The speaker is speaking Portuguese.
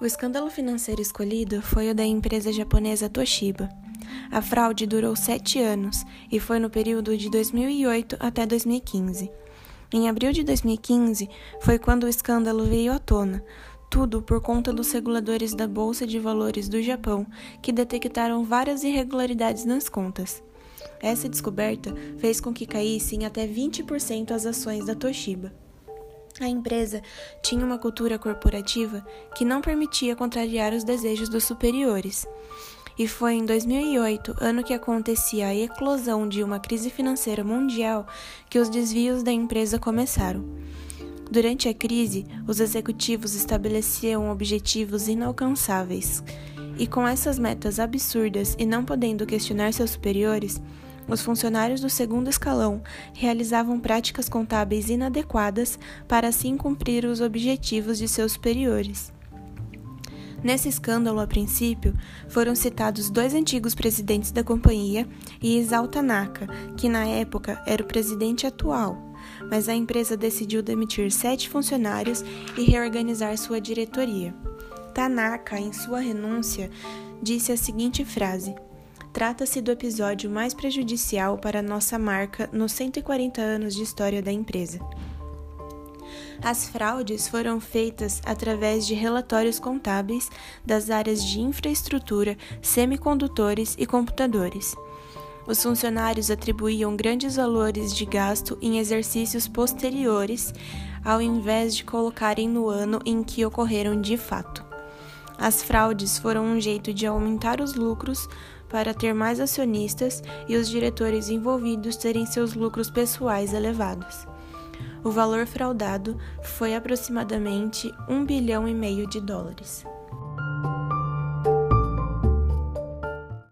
O escândalo financeiro escolhido foi o da empresa japonesa Toshiba. A fraude durou sete anos e foi no período de 2008 até 2015. Em abril de 2015 foi quando o escândalo veio à tona, tudo por conta dos reguladores da Bolsa de Valores do Japão, que detectaram várias irregularidades nas contas. Essa descoberta fez com que caíssem até 20% as ações da Toshiba. A empresa tinha uma cultura corporativa que não permitia contrariar os desejos dos superiores. E foi em 2008, ano que acontecia a eclosão de uma crise financeira mundial, que os desvios da empresa começaram. Durante a crise, os executivos estabeleciam objetivos inalcançáveis, e com essas metas absurdas e não podendo questionar seus superiores, os funcionários do segundo escalão realizavam práticas contábeis inadequadas para assim cumprir os objetivos de seus superiores. Nesse escândalo, a princípio, foram citados dois antigos presidentes da companhia e Isao Tanaka, que na época era o presidente atual, mas a empresa decidiu demitir sete funcionários e reorganizar sua diretoria. Tanaka, em sua renúncia, disse a seguinte frase: Trata-se do episódio mais prejudicial para nossa marca nos 140 anos de história da empresa. As fraudes foram feitas através de relatórios contábeis das áreas de infraestrutura, semicondutores e computadores. Os funcionários atribuíam grandes valores de gasto em exercícios posteriores, ao invés de colocarem no ano em que ocorreram de fato. As fraudes foram um jeito de aumentar os lucros para ter mais acionistas e os diretores envolvidos terem seus lucros pessoais elevados. O valor fraudado foi aproximadamente um bilhão e meio de dólares.